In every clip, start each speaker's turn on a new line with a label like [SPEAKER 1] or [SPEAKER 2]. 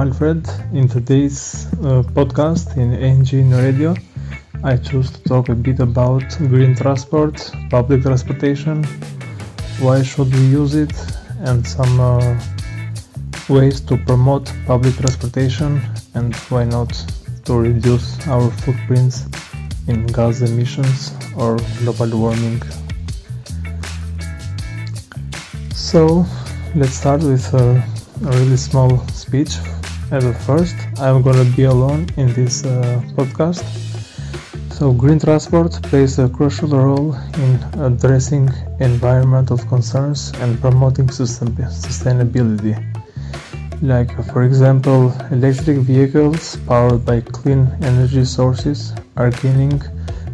[SPEAKER 1] Alfred. In today's uh, podcast in Engine Radio, I choose to talk a bit about green transport, public transportation, why should we use it, and some uh, ways to promote public transportation and why not to reduce our footprints in gas emissions or global warming. So, let's start with a, a really small speech. At first, I'm gonna be alone in this uh, podcast. So, green transport plays a crucial role in addressing environmental concerns and promoting sustainability. Like, for example, electric vehicles powered by clean energy sources are gaining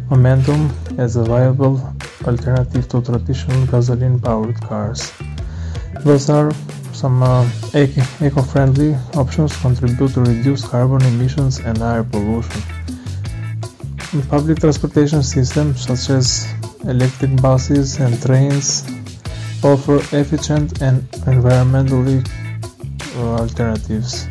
[SPEAKER 1] momentum as a viable alternative to traditional gasoline powered cars. Those are some uh, eco-friendly options contribute to reduce carbon emissions and air pollution. Public transportation systems such as electric buses and trains offer efficient and environmentally uh, alternatives.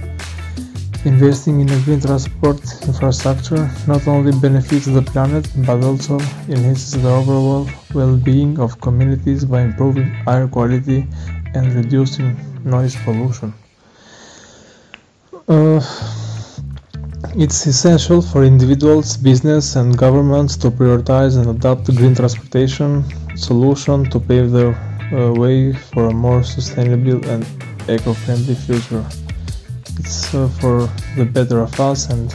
[SPEAKER 1] Investing in a green transport infrastructure not only benefits the planet but also enhances the overall well-being of communities by improving air quality and reducing noise pollution. Uh, it's essential for individuals, business and governments to prioritize and adopt green transportation solution to pave the uh, way for a more sustainable and eco-friendly future. It's uh, for the better of us and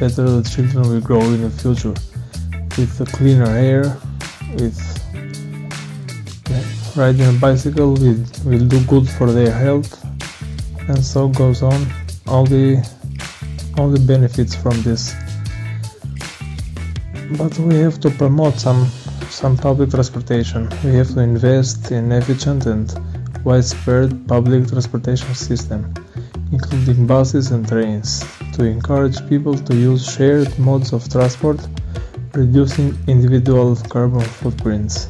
[SPEAKER 1] better the children will grow in the future with a cleaner air, with riding a bicycle will, will do good for their health. And so goes on all the all the benefits from this. But we have to promote some some public transportation. We have to invest in efficient and widespread public transportation system including buses and trains to encourage people to use shared modes of transport reducing individual carbon footprints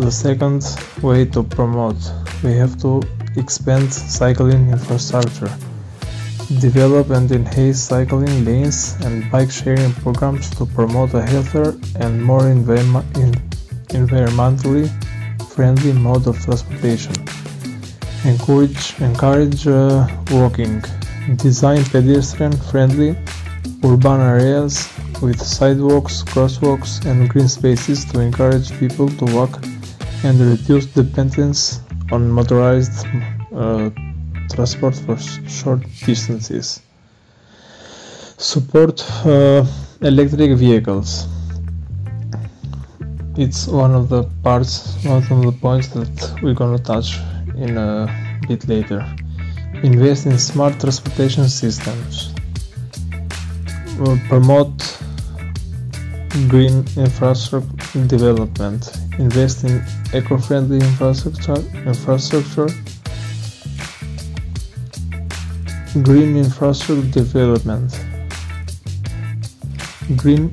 [SPEAKER 1] the second way to promote we have to expand cycling infrastructure. Develop and enhance cycling lanes and bike sharing programs to promote a healthier and more environmentally friendly mode of transportation. Encourage encourage uh, walking. Design pedestrian friendly urban areas with sidewalks crosswalks and green spaces to encourage people to walk and reduce dependence on motorized uh, transport for short distances. Support uh, electric vehicles. It's one of the parts, one of the points that we're gonna touch in a bit later. Invest in smart transportation systems. We'll promote green infrastructure development invest in eco-friendly infrastructure, infrastructure, green infrastructure development, green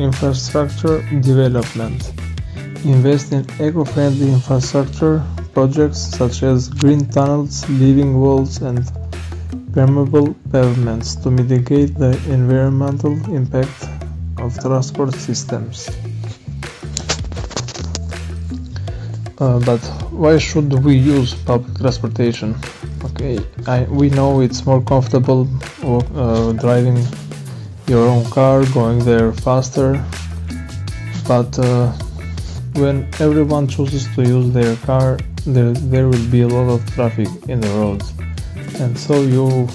[SPEAKER 1] infrastructure development, invest in eco-friendly infrastructure projects such as green tunnels, living walls, and permeable pavements to mitigate the environmental impact of transport systems. Uh, but why should we use public transportation? Okay, I, we know it's more comfortable uh, driving your own car, going there faster, but uh, when everyone chooses to use their car, there, there will be a lot of traffic in the roads, and so you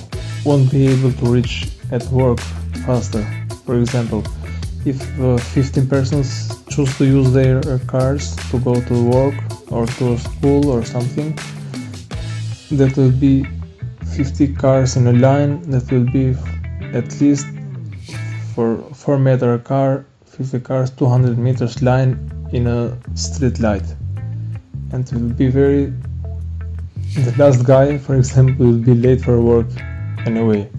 [SPEAKER 1] won't be able to reach at work faster. For example, if uh, 15 persons choose to use their uh, cars to go to work or to school or something that will be 50 cars in a line that will be at least for 4 meter car 50 cars 200 meters line in a street light. And it will be very the last guy for example will be late for work anyway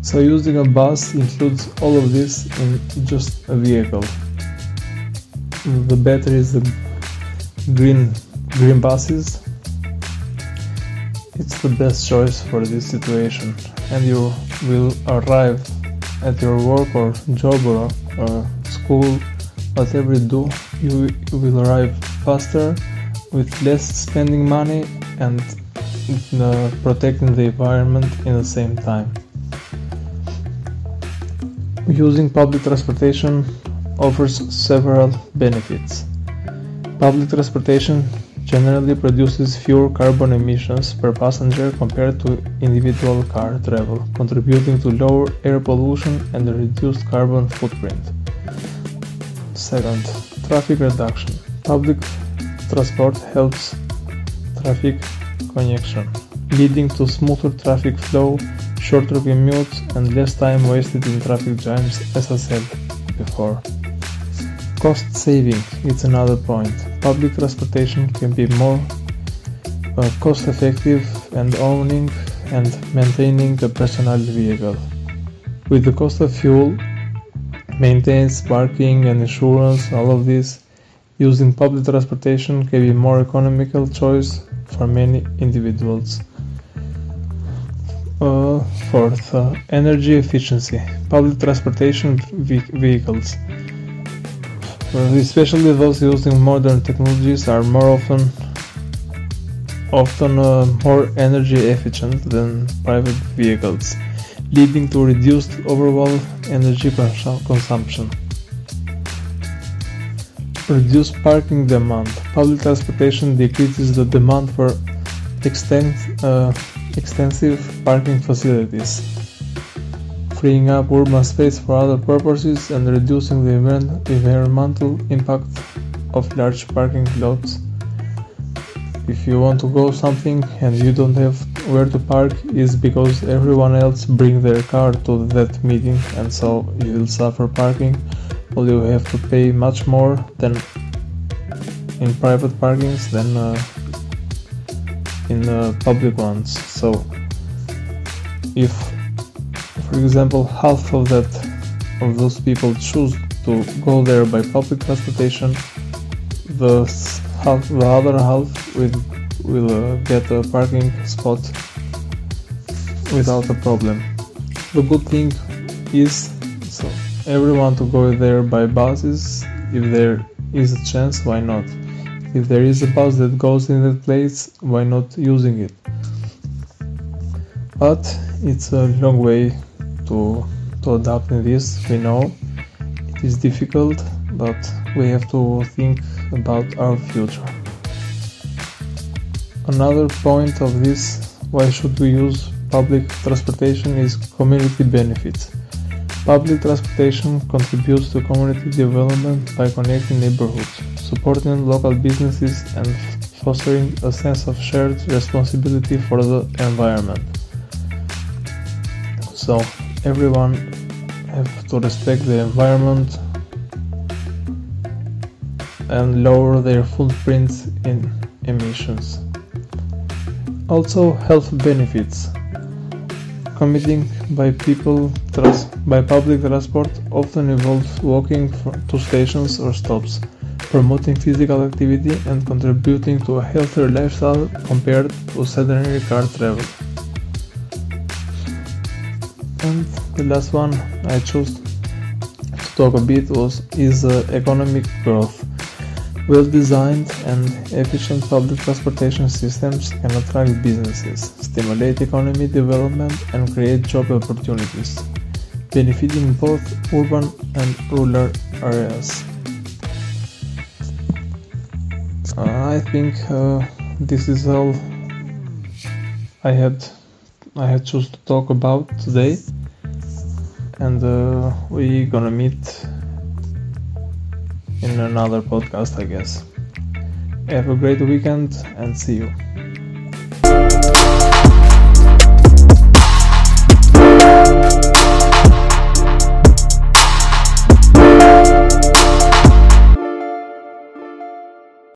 [SPEAKER 1] so using a bus includes all of this in just a vehicle. The better is the green green buses. It's the best choice for this situation. And you will arrive at your work or job or uh, school. Whatever you do you will arrive faster with less spending money and uh, protecting the environment in the same time using public transportation offers several benefits public transportation generally produces fewer carbon emissions per passenger compared to individual car travel, contributing to lower air pollution and a reduced carbon footprint. Second, traffic reduction. Public transport helps traffic congestion, leading to smoother traffic flow, shorter commutes, and less time wasted in traffic jams, as I said before. Cost saving is another point. Public transportation can be more uh, cost effective and owning and maintaining a personal vehicle. With the cost of fuel, maintenance, parking and insurance, all of this, using public transportation can be more economical choice for many individuals. Fourth, uh, energy efficiency. Public transportation vehicles especially those using modern technologies are more often often uh, more energy efficient than private vehicles, leading to reduced overall energy cons- consumption. Reduced parking demand. Public transportation decreases the demand for extent, uh, extensive parking facilities freeing up urban space for other purposes and reducing the environmental impact of large parking lots. If you want to go something and you don't have where to park is because everyone else bring their car to that meeting and so you will suffer parking or you have to pay much more than in private parkings than uh, in uh, public ones so if for example, half of that of those people choose to go there by public transportation. The half, the other half will will uh, get a parking spot without a problem. The good thing is so everyone to go there by buses. If there is a chance, why not? If there is a bus that goes in that place, why not using it? But it's a long way to to adapt in this we know. It is difficult but we have to think about our future. Another point of this why should we use public transportation is community benefits public transportation contributes to community development by connecting neighborhoods supporting local businesses and fostering a sense of shared responsibility for the environment so everyone have to respect the environment and lower their footprints in emissions. Also health benefits. Commuting by people by public transport often involves walking to stations or stops, promoting physical activity and contributing to a healthier lifestyle compared to sedentary car travel and the last one I chose to talk a bit was is uh, economic growth. Well-designed and efficient public transportation systems can attract businesses, stimulate economy development, and create job opportunities, benefiting both urban and rural areas. I think uh, this is all I had I had chose to talk about today and uh, we gonna meet in another podcast I guess. Have a great weekend and see you.